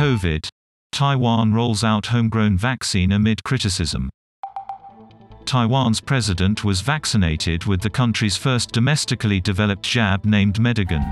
COVID. Taiwan rolls out homegrown vaccine amid criticism. Taiwan's president was vaccinated with the country's first domestically developed jab named Medigen.